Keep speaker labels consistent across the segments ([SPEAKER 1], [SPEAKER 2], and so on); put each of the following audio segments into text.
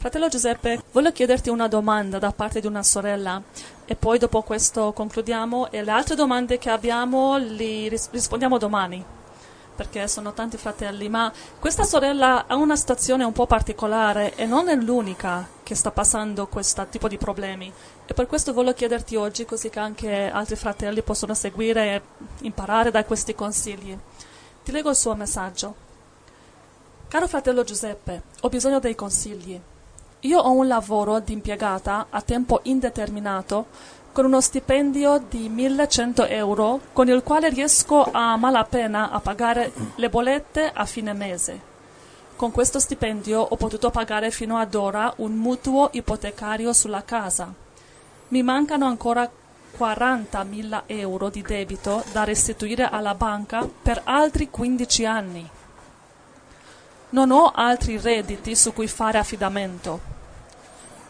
[SPEAKER 1] Fratello Giuseppe, voglio chiederti una domanda da parte di una sorella e poi dopo questo concludiamo e le altre domande che abbiamo li ris- rispondiamo domani perché sono tanti fratelli, ma questa sorella ha una situazione un po' particolare e non è l'unica che sta passando questo tipo di problemi e per questo voglio chiederti oggi così che anche altri fratelli possono seguire e imparare da questi consigli. Ti leggo il suo messaggio. Caro fratello Giuseppe, ho bisogno dei consigli. Io ho un lavoro di impiegata a tempo indeterminato con uno stipendio di 1100 euro con il quale riesco a malapena a pagare le bollette a fine mese. Con questo stipendio ho potuto pagare fino ad ora un mutuo ipotecario sulla casa. Mi mancano ancora 40.000 euro di debito da restituire alla banca per altri 15 anni. Non ho altri redditi su cui fare affidamento.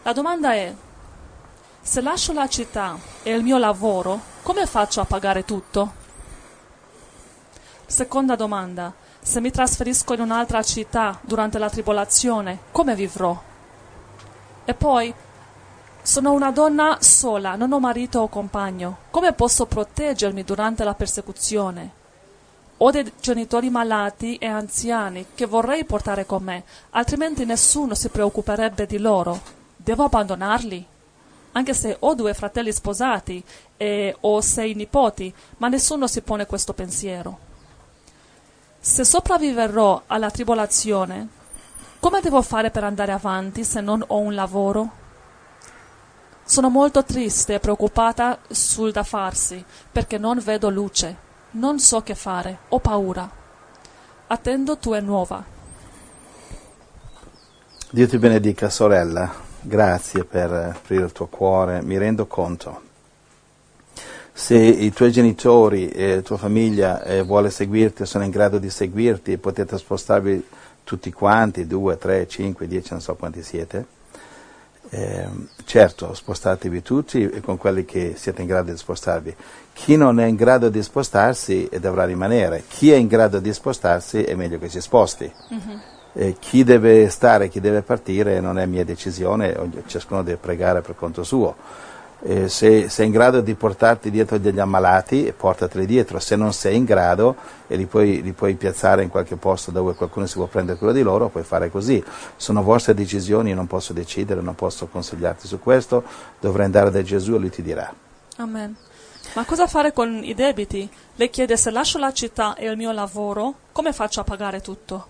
[SPEAKER 1] La domanda è, se lascio la città e il mio lavoro, come faccio a pagare tutto? Seconda domanda, se mi trasferisco in un'altra città durante la tribolazione, come vivrò? E poi, sono una donna sola, non ho marito o compagno. Come posso proteggermi durante la persecuzione? Ho dei genitori malati e anziani che vorrei portare con me, altrimenti nessuno si preoccuperebbe di loro. Devo abbandonarli? Anche se ho due fratelli sposati e ho sei nipoti, ma nessuno si pone questo pensiero. Se sopravviverò alla tribolazione, come devo fare per andare avanti se non ho un lavoro? Sono molto triste e preoccupata sul da farsi, perché non vedo luce. Non so che fare, ho paura. Attendo tu è nuova.
[SPEAKER 2] Dio ti benedica, sorella. Grazie per aprire il tuo cuore. Mi rendo conto. Se i tuoi genitori e la tua famiglia eh, vuole seguirti, sono in grado di seguirti, potete spostarvi tutti quanti, due, tre, cinque, dieci, non so quanti siete. Eh, certo, spostatevi tutti e con quelli che siete in grado di spostarvi. Chi non è in grado di spostarsi dovrà rimanere. Chi è in grado di spostarsi è meglio che si sposti. Mm-hmm. Eh, chi deve stare, chi deve partire non è mia decisione, ciascuno deve pregare per conto suo eh, se sei in grado di portarti dietro degli ammalati, portateli dietro, se non sei in grado e li puoi, li puoi, piazzare in qualche posto dove qualcuno si può prendere cura di loro, puoi fare così. Sono vostre decisioni, non posso decidere, non posso consigliarti su questo, dovrai andare da Gesù e lui ti dirà.
[SPEAKER 1] Amen. Ma cosa fare con i debiti? Lei chiede se lascio la città e il mio lavoro, come faccio a pagare tutto?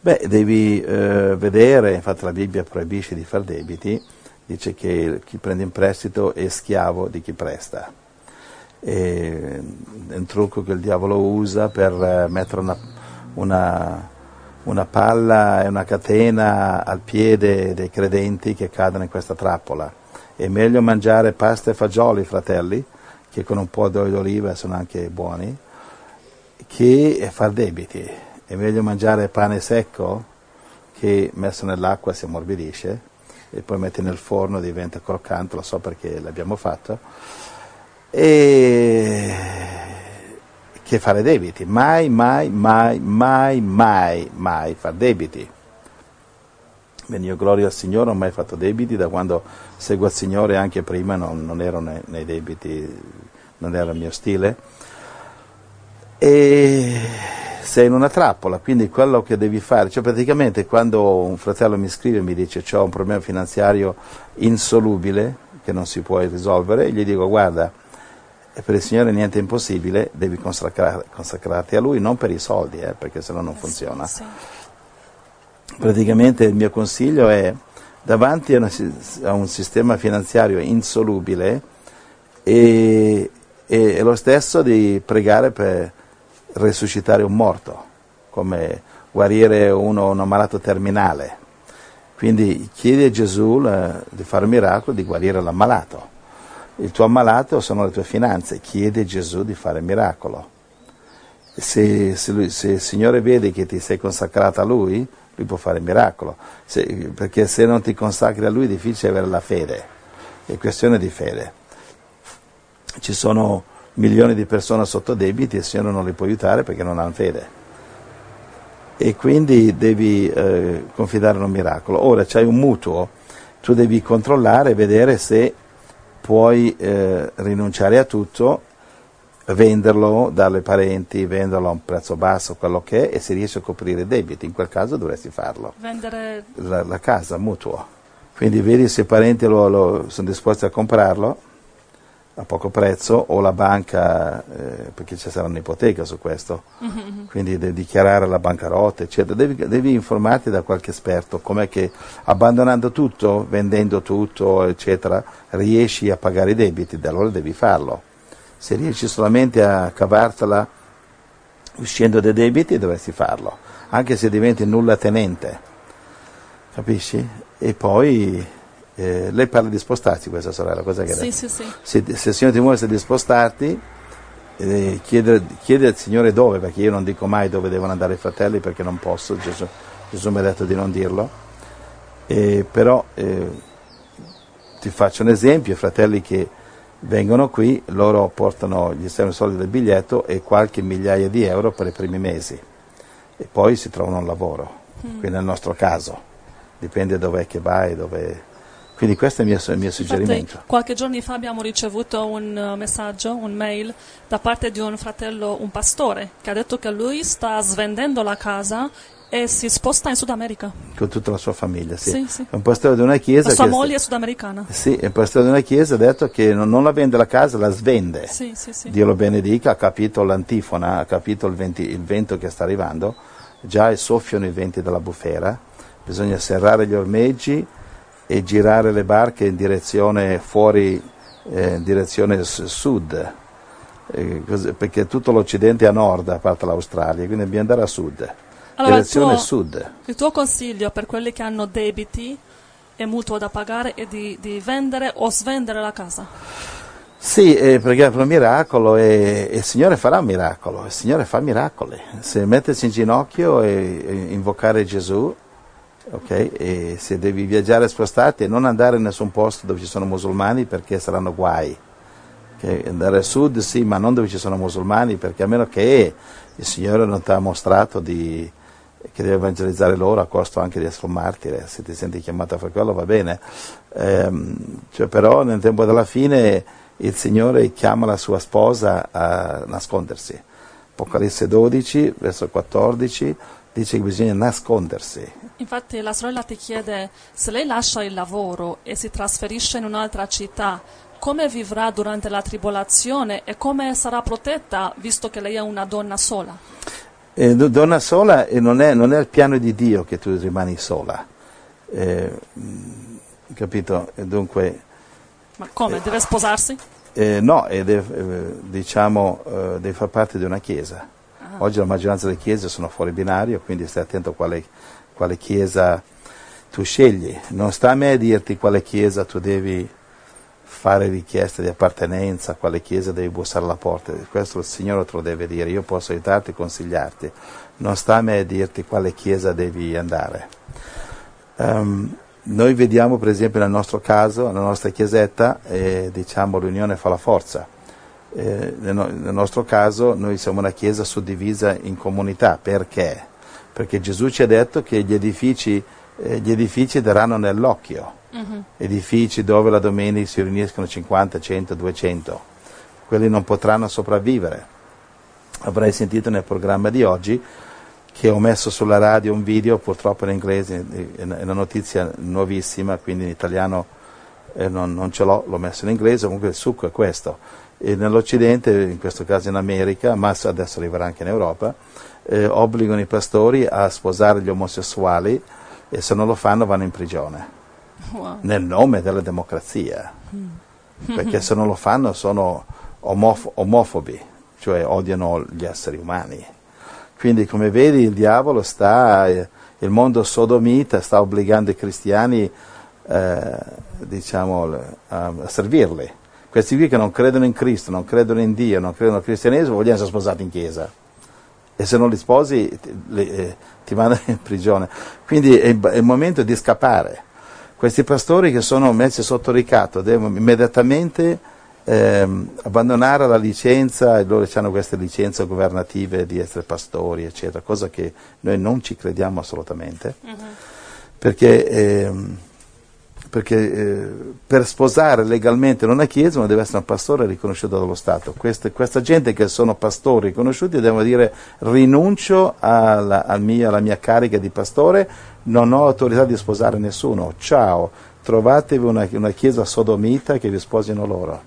[SPEAKER 2] Beh, devi eh, vedere, infatti la Bibbia proibisce di fare debiti, dice che chi prende in prestito è schiavo di chi presta. è un trucco che il diavolo usa per eh, mettere una, una, una palla e una catena al piede dei credenti che cadono in questa trappola. È meglio mangiare pasta e fagioli, fratelli, che con un po' d'olio d'oliva sono anche buoni, che far debiti. È meglio mangiare pane secco che messo nell'acqua si ammorbidisce e poi metti nel forno diventa croccante, lo so perché l'abbiamo fatto, e che fare debiti, mai, mai, mai, mai, mai, mai fare debiti. Bene, io gloria al Signore, non ho mai fatto debiti, da quando seguo il Signore anche prima non, non ero nei, nei debiti, non era il mio stile. E sei in una trappola, quindi quello che devi fare, cioè praticamente quando un fratello mi scrive e mi dice ho un problema finanziario insolubile che non si può risolvere, gli dico guarda, per il Signore niente è impossibile, devi consacrar- consacrarti a Lui, non per i soldi, eh, perché sennò non funziona. Sì, sì. Praticamente il mio consiglio è davanti a, una, a un sistema finanziario insolubile e, e, e lo stesso di pregare per risuscitare un morto, come guarire uno, un malato terminale. Quindi chiedi a Gesù eh, di fare un miracolo, di guarire l'ammalato. Il tuo ammalato sono le tue finanze, chiedi a Gesù di fare un miracolo. Se, se, lui, se, il Signore vede che ti sei consacrato a Lui, Lui può fare il miracolo, se, perché se non ti consacri a Lui è difficile avere la fede, è questione di fede. Ci sono milioni di persone sotto debiti e il Signore non li può aiutare perché non hanno fede. e quindi devi eh, confidare in un miracolo. Ora c'hai un mutuo, tu devi controllare e vedere se puoi eh, rinunciare a tutto, venderlo dalle parenti, venderlo a un prezzo basso, quello che è, e se riesci a coprire i debiti, in quel caso dovresti farlo.
[SPEAKER 1] Vendere
[SPEAKER 2] La, la casa, mutuo. Quindi vedi se i parenti lo, lo- sono disposti a comprarlo a poco prezzo o la banca, eh, perché ci sarà un'ipoteca su questo, quindi devi dichiarare la bancarotta, eccetera. Devi, devi informarti da qualche esperto com'è che abbandonando tutto, vendendo tutto, eccetera, riesci a pagare i debiti, da allora devi farlo. Se riesci solamente a cavartela uscendo dai debiti dovresti farlo, anche se diventi nulla tenente, capisci? E poi eh, lei parla di spostarsi questa sorella, cosa che
[SPEAKER 1] Sì, sì, sì.
[SPEAKER 2] Se, se il Signore ti muove di spostarti, eh, chiede, chiede al Signore dove, perché io non dico mai dove devono andare i fratelli perché non posso, Gesù, Gesù mi ha detto di non dirlo, Eh, però eh, ti faccio un esempio, i fratelli che vengono qui, loro portano gli esterni soldi del biglietto e qualche migliaia di euro per i primi mesi. E poi si trovano un lavoro, quindi nel nostro caso, dipende dov'è che vai, dove... Quindi questo è il mio, il mio suggerimento.
[SPEAKER 1] Infatti, qualche giorno fa abbiamo ricevuto un eh, messaggio, un mail, da parte di un fratello, un pastore, che ha detto che lui sta svendendo la casa e si sposta in Sud America.
[SPEAKER 2] con tutta la sua famiglia. Sì.
[SPEAKER 1] Sì, sì.
[SPEAKER 2] Un pastore di una chiesa
[SPEAKER 1] La sua moglie è sudamericana.
[SPEAKER 2] sì, è un pastore di una chiesa ha detto che non, non la vende la casa, la svende.
[SPEAKER 1] Sì, sì, sì.
[SPEAKER 2] Dio lo benedica, ha capito l'antifona, ha capito il, venti- il vento che sta arrivando, già soffiano i venti della bufera, bisogna serrare gli ormeggi e girare le barche in direzione fuori, eh, in direzione sud, eh, così- perché tutto l'Occidente è a nord, a parte l'Australia, quindi bisogna andare a sud,
[SPEAKER 1] Allora, il
[SPEAKER 2] direzione
[SPEAKER 1] tuo-
[SPEAKER 2] sud.
[SPEAKER 1] Il tuo consiglio per quelli che hanno debiti e mutuo da pagare è di, di vendere o svendere la casa.
[SPEAKER 2] Sì, eh, perché è un miracolo e, e il Signore farà un miracolo, il Signore fa miracoli. Se mettersi in ginocchio e, e invocare Gesù, ok? E se devi viaggiare spostarti e non andare in nessun posto dove ci sono musulmani perché saranno guai. Ok? Andare a sud sì, ma non dove ci sono musulmani perché a meno che il Signore non ti ha mostrato di, che devi evangelizzare loro a costo anche di essere un martire, se ti senti chiamato a fare quello va bene. Ehm, cioè, però nel tempo della fine il Signore chiama la sua sposa a nascondersi. Apocalisse 12, verso 14, dice che bisogna nascondersi.
[SPEAKER 1] Infatti la sorella ti chiede se lei lascia il lavoro e si trasferisce in un'altra città, come vivrà durante la tribolazione e come sarà protetta visto che lei è una donna sola.
[SPEAKER 2] E do- donna sola e non è, non è il piano di Dio che tu rimani sola. Eh, mh, capito? E dunque,
[SPEAKER 1] Ma come? Deve sposarsi?
[SPEAKER 2] eh, no, e deve, eh, diciamo, eh, deve far parte di una chiesa. Oggi la maggioranza delle chiese sono fuori binario, quindi stai attento a quale, quale chiesa tu scegli. Non sta a me a dirti quale chiesa tu devi fare richieste di appartenenza, quale chiesa devi bussare alla porta. Questo il Signore te lo deve dire. Io posso aiutarti e consigliarti. Non sta a me a dirti quale chiesa devi andare. Ehm, noi vediamo per esempio nel nostro caso, nella nostra chiesetta, eh, diciamo l'unione fa la forza. Eh, nel, no- nel nostro caso noi siamo una chiesa suddivisa in comunità, perché? Perché Gesù ci ha detto che gli edifici, eh, gli edifici daranno nell'occhio, edifici dove la domenica si riuniscono 50, 100, 200, quelli non potranno sopravvivere. Avrai sentito nel programma di oggi che ho messo sulla radio un video, purtroppo in inglese, è una è una notizia nuovissima, quindi in italiano eh, non, non ce l'ho, l'ho messo in inglese, comunque il succo è questo. E nell'Occidente, in questo caso in America, ma adesso arriverà anche in Europa, eh, obbligano i pastori a sposare gli omosessuali e se non lo fanno vanno in prigione,
[SPEAKER 1] Wow.
[SPEAKER 2] nel nome della democrazia, perché se non lo fanno sono omof- omofobi, cioè odiano gli esseri umani. Quindi come vedi il diavolo sta, eh, il mondo sodomita sta obbligando i cristiani eh, diciamo, a, a servirli. Questi qui che non credono in Cristo, non credono in Dio, non credono nel cristianesimo, vogliono essere sposati in chiesa. E se non li sposi ti, li- eh, ti mandano in prigione. Quindi è, il- è il momento di scappare. Questi pastori che sono messi sotto ricatto devono immediatamente ehm, abbandonare la licenza, e loro hanno queste licenze governative di essere pastori, eccetera, cosa che noi non ci crediamo assolutamente, perché, ehm, perché eh, per sposare legalmente in una chiesa uno deve essere un pastore riconosciuto dallo Stato. Queste- questa gente che sono pastori riconosciuti devono dire rinuncio alla, al mio- alla mia carica di pastore, non ho autorità di sposare nessuno, ciao, trovatevi una, una chiesa sodomita che vi sposino loro.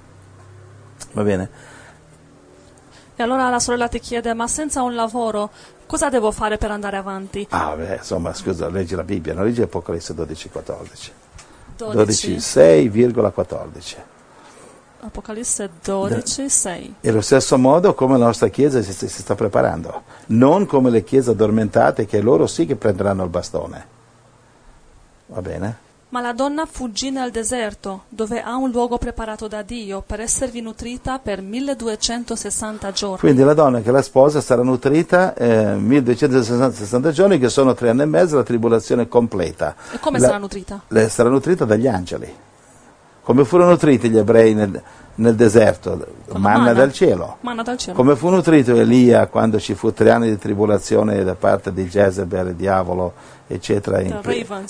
[SPEAKER 2] Va bene?
[SPEAKER 1] E allora la sorella ti chiede, ma senza un lavoro cosa devo fare per andare avanti?
[SPEAKER 2] Ah, beh, insomma, scusa, leggi la Bibbia, non leggi Apocalisse 12, 14.
[SPEAKER 1] 12,
[SPEAKER 2] 12, 6,14.
[SPEAKER 1] Apocalisse 12, 6.
[SPEAKER 2] E allo stesso modo come la nostra Chiesa si, si sta preparando, non come le chiese addormentate che loro sì che prenderanno il bastone. Va bene?
[SPEAKER 1] Ma la donna fuggì nel deserto, dove ha un luogo preparato da Dio per esservi nutrita per 1260 giorni.
[SPEAKER 2] Quindi la donna che la sposa sarà nutrita eh, 1260 giorni, che sono tre anni e mezzo, la tribolazione completa.
[SPEAKER 1] E come
[SPEAKER 2] La-
[SPEAKER 1] sarà nutrita?
[SPEAKER 2] sarà nutrita dagli angeli. Come furono nutriti gli ebrei nel, nel deserto? Manna
[SPEAKER 1] manna.
[SPEAKER 2] dal cielo.
[SPEAKER 1] Manna dal cielo.
[SPEAKER 2] Come fu nutrito Elia quando ci fu tre anni di tribolazione da parte di Jezebel, diavolo, eccetera, in-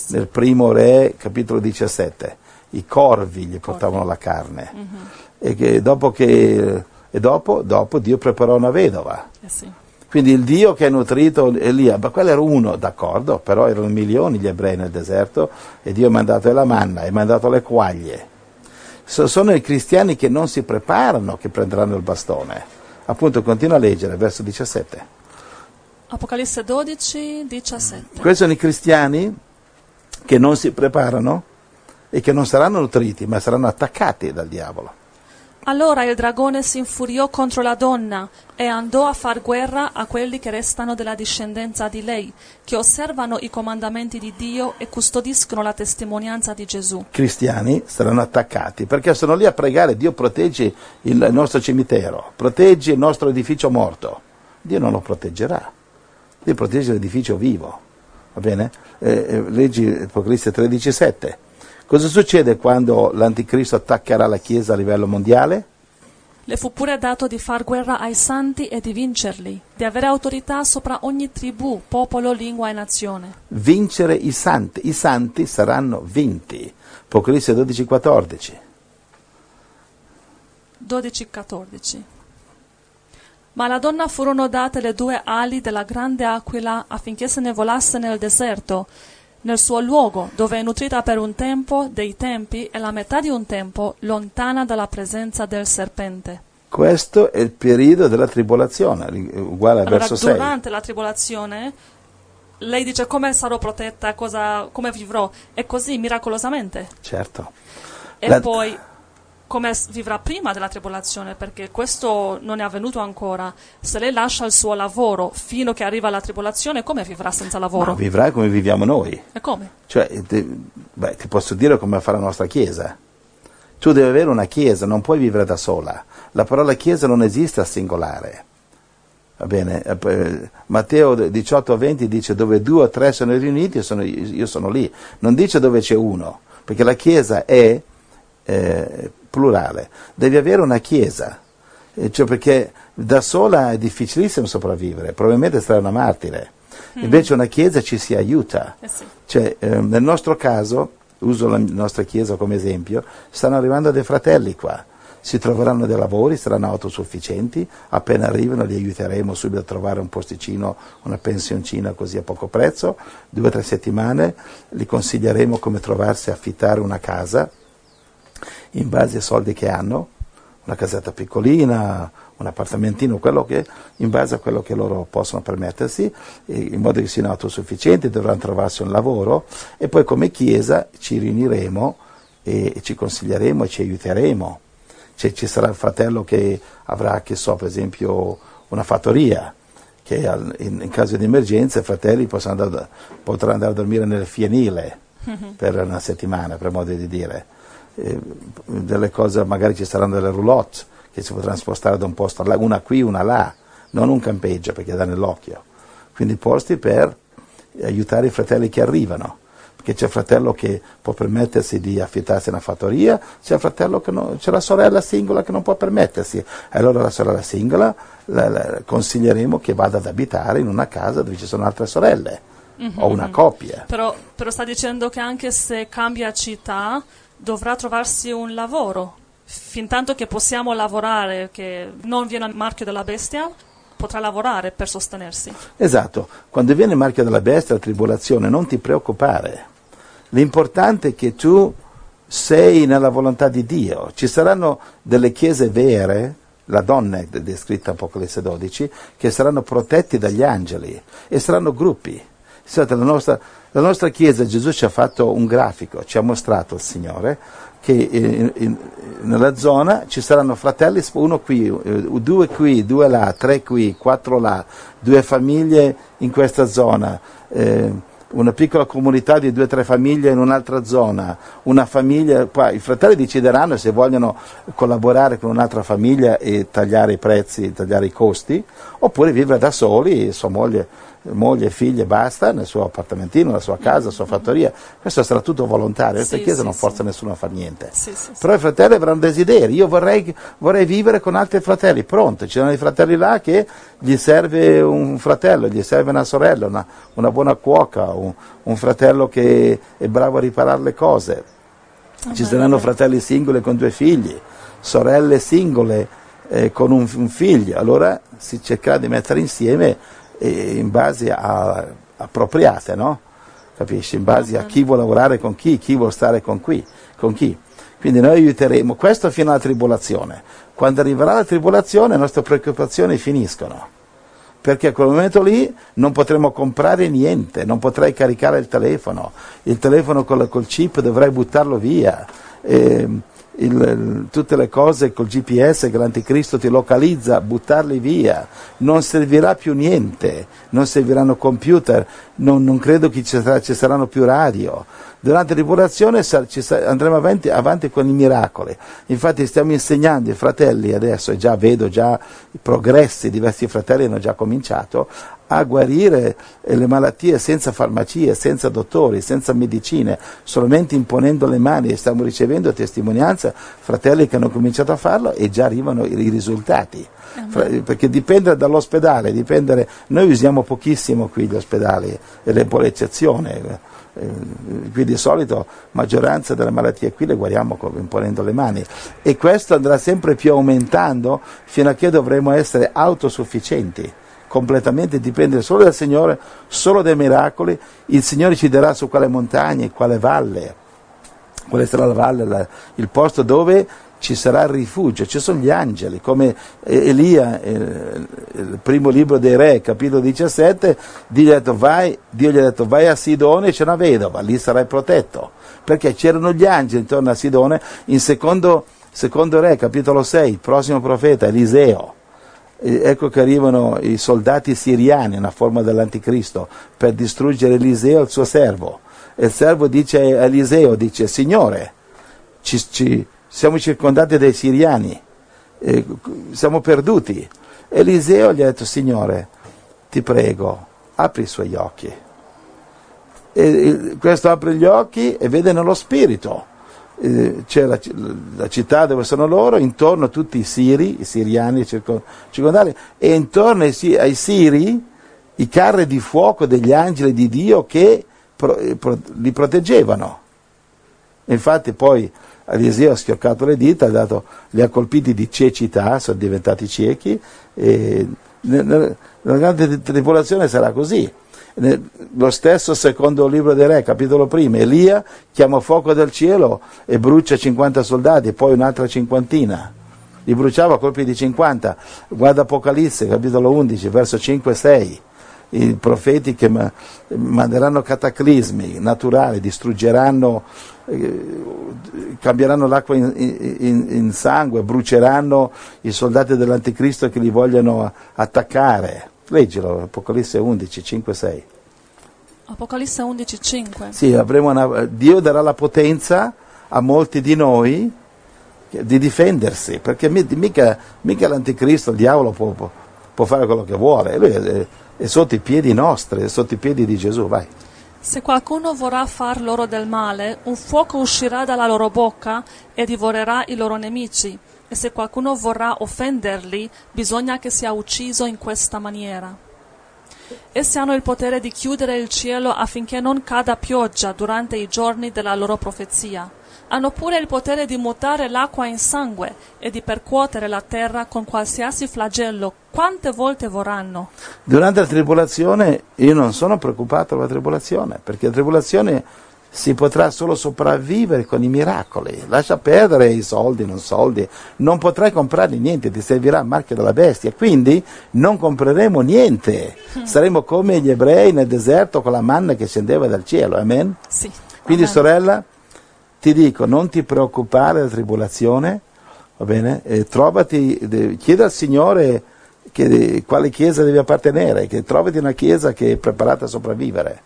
[SPEAKER 2] nel primo re, capitolo 17. I corvi gli portavano la carne.
[SPEAKER 1] Mhm.
[SPEAKER 2] E, che dopo, che, e dopo, dopo Dio preparò una vedova.
[SPEAKER 1] Eh sì.
[SPEAKER 2] Quindi il Dio che ha nutrito Elia, ma quello era uno, d'accordo, però erano milioni gli ebrei nel deserto e Dio ha mandato la manna, ha mandato le quaglie. So- sono i cristiani che non si preparano che prenderanno il bastone. Appunto, continua a leggere, verso 17.
[SPEAKER 1] Apocalisse 12, 17.
[SPEAKER 2] Questi sono i cristiani che non si preparano e che non saranno nutriti, ma saranno attaccati dal diavolo.
[SPEAKER 1] Allora il dragone si infuriò contro la donna e andò a far guerra a quelli che restano della discendenza di lei, che osservano i comandamenti di Dio e custodiscono la testimonianza di Gesù.
[SPEAKER 2] cristiani saranno attaccati perché sono lì a pregare Dio proteggi il nostro cimitero, proteggi il nostro edificio morto. Dio non lo proteggerà, Dio protegge l'edificio vivo. Va bene? Eh, eh, leggi Apocalisse 13,7. Cosa succede quando l'anticristo attaccherà la Chiesa a livello mondiale?
[SPEAKER 1] Le fu pure dato di far guerra ai santi e di vincerli, di avere autorità sopra ogni tribù, popolo, lingua e nazione.
[SPEAKER 2] Vincere i santi. I santi saranno vinti. Apocalisse 12,14.
[SPEAKER 1] 12-14 Ma alla donna furono date le due ali della grande aquila affinché se ne volasse nel deserto, nel suo luogo, dove è nutrita per un tempo dei tempi e la metà di un tempo lontana dalla presenza del serpente.
[SPEAKER 2] Questo è il periodo della tribolazione, uguale al
[SPEAKER 1] Allora,
[SPEAKER 2] verso 6.
[SPEAKER 1] durante la tribolazione, lei dice come sarò protetta, cosa, come vivrò, e così miracolosamente.
[SPEAKER 2] Certo.
[SPEAKER 1] E
[SPEAKER 2] La-
[SPEAKER 1] poi come vivrà prima della tribolazione, perché questo non è avvenuto ancora. Se lei lascia il suo lavoro fino che arriva la tribolazione, come vivrà senza lavoro?
[SPEAKER 2] Ma vivrai come viviamo noi.
[SPEAKER 1] E come?
[SPEAKER 2] Cioè, te- beh, ti posso dire come fa la nostra Chiesa. Tu devi avere una Chiesa, non puoi vivere da sola. La parola Chiesa non esiste a singolare. Va bene? Eh, Matteo 18-20 dice dove due o tre sono riuniti, io sono, io sono lì. Non dice dove c'è uno, perché la Chiesa è eh, plurale. Devi avere una Chiesa, eh, cioè perché da sola è difficilissimo sopravvivere, probabilmente sarai una martire. Invece una Chiesa ci si aiuta.
[SPEAKER 1] Eh sì.
[SPEAKER 2] Cioè, ehm, nel nostro caso, uso la nostra chiesa come esempio, stanno arrivando dei fratelli qua, si troveranno dei lavori, saranno autosufficienti, appena arrivano li aiuteremo subito a trovare un posticino, una pensioncina così a poco prezzo, due o tre settimane, li consiglieremo come trovarsi a affittare una casa in base ai soldi che hanno, una casetta piccolina, un appartamentino, quello che, in base a quello che loro possono permettersi, in modo che siano autosufficienti, dovranno trovarsi un lavoro e poi come Chiesa ci riuniremo e, e ci consiglieremo e ci aiuteremo. Cioè, ci sarà il fratello che avrà, che so, per esempio, una fattoria, che in, in caso di emergenza i fratelli andare, potranno andare a dormire nel fienile per una settimana, per modo di dire. Eh, delle cose, magari ci saranno delle roulotte che si potranno spostare da un posto alla una qui, una là, non un campeggio perché dà nell'occhio. Quindi posti per aiutare i fratelli che arrivano. che c'è il fratello che può permettersi di affittarsi una fattoria, c'è il fratello che non, c'è la sorella singola che non può permettersi. Allora la sorella singola la, la, consiglieremo che vada ad abitare in una casa dove ci sono altre sorelle mm-hmm. o una coppia.
[SPEAKER 1] Però, però sta dicendo che anche se cambia città dovrà trovarsi un lavoro. Fin tanto che possiamo lavorare, che non viene il marchio della bestia, potrà lavorare per sostenersi.
[SPEAKER 2] Esatto, quando viene il marchio della bestia, la tribolazione, non ti preoccupare L'importante è che tu sei nella volontà di Dio. Ci saranno delle chiese vere, la donna è descritta in Apocalisse 12, che saranno protetti dagli angeli e saranno gruppi. La nostra, la nostra chiesa, Gesù ci ha fatto un grafico, ci ha mostrato il Signore che in, in, nella zona ci saranno fratelli, uno qui, eh, due qui, due là, tre qui, quattro là, due famiglie in questa zona. Eh, una piccola comunità di due o tre famiglie in un'altra zona, una famiglia, poi i fratelli decideranno se vogliono collaborare con un'altra famiglia e tagliare i prezzi, tagliare i costi, oppure vivere da soli, sua moglie moglie, figlie, basta, nel suo appartamentino, nella sua casa, nella sua fattoria. Questo sarà tutto volontario, questa sì, Chiesa sì, non forza sì. nessuno a fare niente. Però i fratelli avranno desideri, io vorrei, vorrei, vivere con altri fratelli, pronto, ci sono dei fratelli là che gli serve un fratello, gli serve una sorella, una, una buona cuoca, un, un, fratello che è bravo a riparare le cose. Ci saranno fratelli singoli con due figli, sorelle singole eh, con un, un figlio, allora si cercherà di mettere insieme in base a appropriate, no? Capisci? In base a chi vuole lavorare con chi, chi vuole stare con, qui, con chi. Quindi noi aiuteremo questo fino alla tribolazione. Quando arriverà la tribolazione le nostre preoccupazioni finiscono. Perché a quel momento lì non potremo comprare niente, non potrai caricare il telefono, il telefono col, col chip dovrai buttarlo via. E, il, tutte le cose col GPS che l'anticristo ti localizza, buttarli via, non servirà più niente, non serviranno computer, non, non credo che ci, sarà, ci, saranno più radio. Durante la tribolazione andremo avanti, avanti, con i miracoli. Infatti stiamo insegnando ai fratelli adesso, e già vedo già i progressi, diversi fratelli hanno già cominciato, a guarire eh, le malattie senza farmacie, senza dottori, senza medicine, solamente imponendo le mani e stiamo ricevendo testimonianza, fratelli che hanno cominciato a farlo e già arrivano i risultati. Perché dipende dall'ospedale, dipende, noi usiamo pochissimo qui gli ospedali, ed è un po' l'eccezione. Qui di solito maggioranza delle malattie qui le guariamo imponendo le mani e questo andrà sempre più aumentando fino a che dovremo essere autosufficienti completamente dipende solo dal Signore, solo dai miracoli, il Signore ci darà su quale montagna, quale valle, quale sarà la valle, la, il posto dove ci sarà il rifugio, ci sono gli angeli, come Elia, eh, il primo libro dei re, capitolo 17, Dio gli ha detto vai, Dio gli ha detto vai a Sidone, c'è una vedova, lì sarai protetto, perché c'erano gli angeli intorno a Sidone, in secondo, secondo re, capitolo 6, il prossimo profeta, Eliseo, ecco che arrivano i soldati siriani, una forma dell'anticristo, per distruggere Eliseo e il suo servo. E il servo dice a Eliseo, dice, Signore, ci, ci, siamo circondati dai siriani, eh, siamo perduti. Eliseo gli ha detto, Signore, ti prego, apri i suoi occhi. E questo apre gli occhi e vede nello spirito eh, c'è la, la, città dove sono loro, intorno a tutti i siri, i siriani circondari, e intorno ai, ai, siri i carri di fuoco degli angeli di Dio che pro, eh, pro, li proteggevano. Infatti poi Eliseo ha schioccato le dita, dato, li ha colpiti di cecità, sono diventati ciechi, e nella grande tribolazione sarà così lo stesso secondo libro dei re, capitolo primo, Elia chiama fuoco dal cielo e brucia 50 soldati, poi un'altra cinquantina. Li bruciava a colpi di 50. Guarda Apocalisse, capitolo 11, verso 5 e 6. I profeti che manderanno cataclismi naturali, distruggeranno, eh, cambieranno l'acqua in, in, in sangue, bruceranno i soldati dell'anticristo che li vogliono attaccare Leggilo, Apocalisse 11, 5, 6.
[SPEAKER 1] Apocalisse 11, 5.
[SPEAKER 2] Sì, una, Dio darà la potenza a molti di noi di difendersi, perché mica, mica l'anticristo, il diavolo può, può, fare quello che vuole, lui è, è, sotto i piedi nostri, è sotto i piedi di Gesù, vai.
[SPEAKER 1] Se qualcuno vorrà far loro del male, un fuoco uscirà dalla loro bocca e divorerà i loro nemici. E se qualcuno vorrà offenderli, bisogna che sia ucciso in questa maniera. Essi hanno il potere di chiudere il cielo affinché non cada pioggia durante i giorni della loro profezia. Hanno pure il potere di mutare l'acqua in sangue e di percuotere la terra con qualsiasi flagello. Quante volte vorranno?
[SPEAKER 2] Durante la tribolazione io non sono preoccupato per la tribolazione, perché la tribolazione si potrà solo sopravvivere con i miracoli. Lascia perdere i soldi, non soldi, non potrai comprare niente, ti servirà il marchio della bestia, quindi non compreremo niente. Saremo come gli ebrei nel deserto con la manna che scendeva dal cielo, amen?
[SPEAKER 1] Sì.
[SPEAKER 2] Quindi
[SPEAKER 1] Amen.
[SPEAKER 2] sorella, ti dico, non ti preoccupare della tribolazione, va bene? E trovati, chiedi al Signore che, quale chiesa devi appartenere, che trovati una chiesa che è preparata a sopravvivere.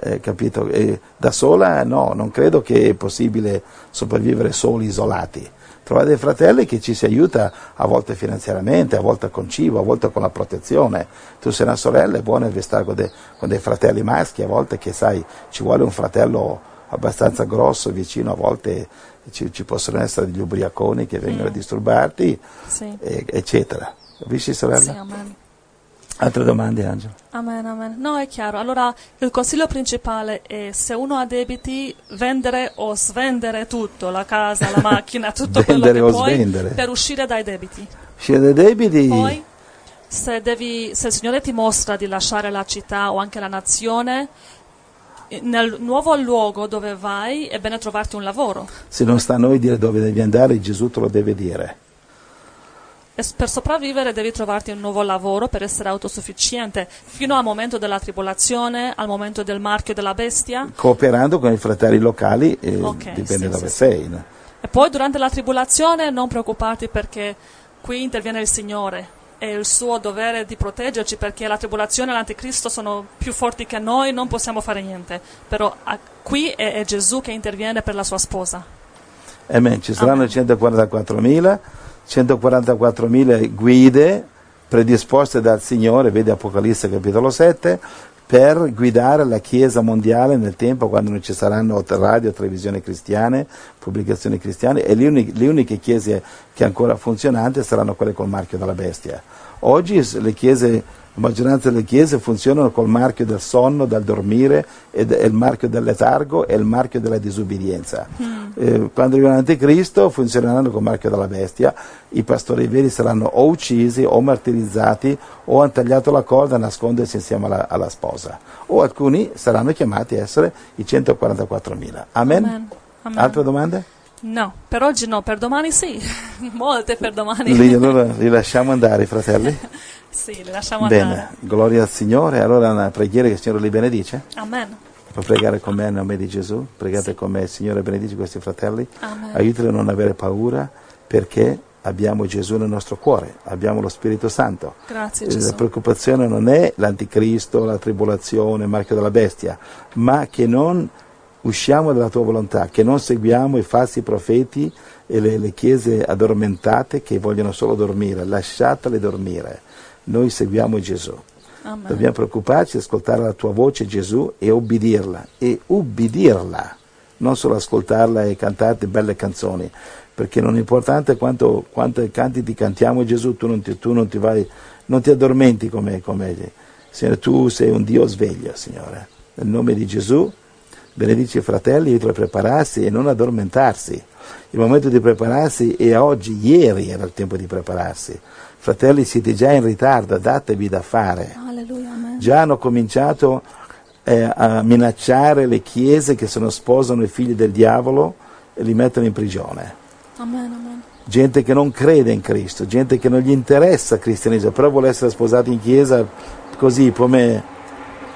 [SPEAKER 2] Eh, capito? E da sola no, non credo che è possibile sopravvivere soli, isolati. Trovate dei fratelli che ci si aiuta a volte finanziariamente, a volte con cibo, a volte con la protezione. Tu sei una sorella, è buono stare con, dei- con dei fratelli maschi, a volte che sai, ci vuole un fratello abbastanza grosso, vicino, a volte ci, ci possono essere degli ubriaconi che vengono a disturbarti,
[SPEAKER 1] Sì.
[SPEAKER 2] e- eccetera. Capisci sorella?
[SPEAKER 1] Sì, amen.
[SPEAKER 2] Altre domande Angelo?
[SPEAKER 1] Amen, amen. No, è chiaro. Allora, il consiglio principale è se uno ha debiti, vendere o svendere tutto, la casa, la macchina, tutto quello
[SPEAKER 2] Vendere
[SPEAKER 1] che
[SPEAKER 2] o
[SPEAKER 1] puoi
[SPEAKER 2] svendere.
[SPEAKER 1] per uscire dai debiti.
[SPEAKER 2] Uscire dai debiti?
[SPEAKER 1] Poi, se, devi, se il Signore ti mostra di lasciare la città o anche la nazione, nel nuovo luogo dove vai è bene trovarti un lavoro.
[SPEAKER 2] Se non sta a noi dire dove devi andare, Gesù te lo deve dire.
[SPEAKER 1] Per sopravvivere devi trovarti un nuovo lavoro per essere autosufficiente fino al momento della tribolazione, al momento del marchio della bestia.
[SPEAKER 2] Cooperando con i fratelli locali, eh,
[SPEAKER 1] Ok,
[SPEAKER 2] dipende
[SPEAKER 1] sì,
[SPEAKER 2] dove
[SPEAKER 1] sì,
[SPEAKER 2] sei. no?
[SPEAKER 1] E poi durante la tribolazione non preoccuparti perché qui interviene il Signore. È il suo dovere di proteggerci perché la tribolazione e l'anticristo sono più forti che noi, non possiamo fare niente. Però ah, qui è, è Gesù che interviene per la sua sposa.
[SPEAKER 2] Amen. Ci saranno
[SPEAKER 1] Amen.
[SPEAKER 2] 144.000, 144.000 guide predisposte dal Signore, vedi Apocalisse capitolo 7, per guidare la Chiesa mondiale nel tempo quando non ci saranno radio, televisioni cristiane, pubblicazioni cristiane e le uniche, le uniche chiese che ancora funzionanti saranno quelle col marchio della bestia. Oggi le chiese, la maggioranza delle chiese funzionano col marchio del sonno, del dormire, e e il marchio del letargo e il marchio della disubbidienza. Eh, quando arriverà l'anticristo funzioneranno col marchio della bestia, i pastori veri saranno o uccisi o martirizzati o hanno tagliato la corda a nascondersi insieme alla, alla sposa. O alcuni saranno chiamati a essere i 144.000. Amen?
[SPEAKER 1] Amen. Amen.
[SPEAKER 2] Altre domande?
[SPEAKER 1] No, per oggi no, per domani sì. Molte per domani.
[SPEAKER 2] Li, allora li lasciamo andare, fratelli?
[SPEAKER 1] sì, le lasciamo
[SPEAKER 2] Bene,
[SPEAKER 1] andare.
[SPEAKER 2] gloria al Signore. Allora una preghiera che il Signore li benedice.
[SPEAKER 1] Amen.
[SPEAKER 2] Puoi pregare con me nel nome di Gesù? Pregate con me, Signore benedici questi fratelli.
[SPEAKER 1] Amen.
[SPEAKER 2] Aiutali a non avere paura perché abbiamo Gesù nel nostro cuore, abbiamo lo Spirito Santo.
[SPEAKER 1] Grazie Gesù.
[SPEAKER 2] La preoccupazione non è l'anticristo, la tribolazione, il marchio della bestia, ma che non usciamo dalla tua volontà, che non seguiamo i falsi profeti e le, le chiese addormentate che vogliono solo dormire. Lasciatele dormire. Noi seguiamo Gesù.
[SPEAKER 1] Amen.
[SPEAKER 2] Dobbiamo preoccuparci, ascoltare la tua voce Gesù e ubbidirla. E ubbidirla, non solo ascoltarla e cantarti belle canzoni, perché non è importante quanto, quanto canti ti cantiamo Gesù, tu non ti, tu non ti vai, non ti addormenti come, come Signore, tu sei un Dio sveglio, Signore. Nel nome di Gesù, benedici i fratelli, aiutali a prepararsi e non addormentarsi. Il momento di prepararsi è oggi, ieri era il tempo di prepararsi. Fratelli, siete già in ritardo, datevi da fare
[SPEAKER 1] Alleluia,
[SPEAKER 2] già hanno cominciato eh, a minacciare le chiese che sono sposano i figli del diavolo e li mettono in prigione.
[SPEAKER 1] Amen, amen.
[SPEAKER 2] Gente che non crede in Cristo, gente che non gli interessa il cristianesimo, però vuole essere sposata in chiesa così come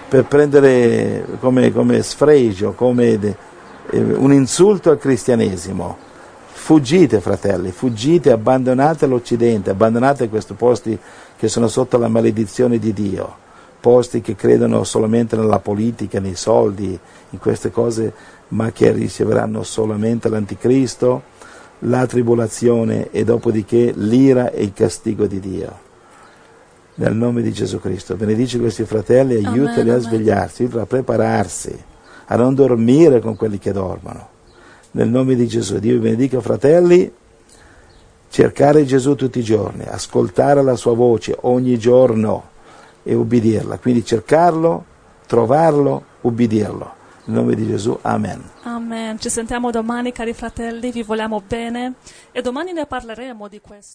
[SPEAKER 2] per prendere come, come sfregio, come eh, un insulto al cristianesimo. Fuggite, fratelli, fuggite, abbandonate l'Occidente, abbandonate questi posti che sono sotto la maledizione di Dio, posti che credono solamente nella politica, nei soldi, in queste cose, ma che riceveranno solamente l'anticristo, la tribolazione e dopodiché l'ira e il castigo di Dio. Nel nome di Gesù Cristo. Benedici questi fratelli, aiutali a svegliarsi, a prepararsi, a non dormire con quelli che dormono. Nel nome di Gesù. Dio vi benedica, fratelli. Cercare Gesù tutti i giorni, ascoltare la sua voce ogni giorno e ubbidirla. Quindi cercarlo, trovarlo, ubbidirlo. Nel nome di Gesù, Amen.
[SPEAKER 1] Amen. Ci sentiamo domani, cari fratelli, vi vogliamo bene e domani ne parleremo di questo.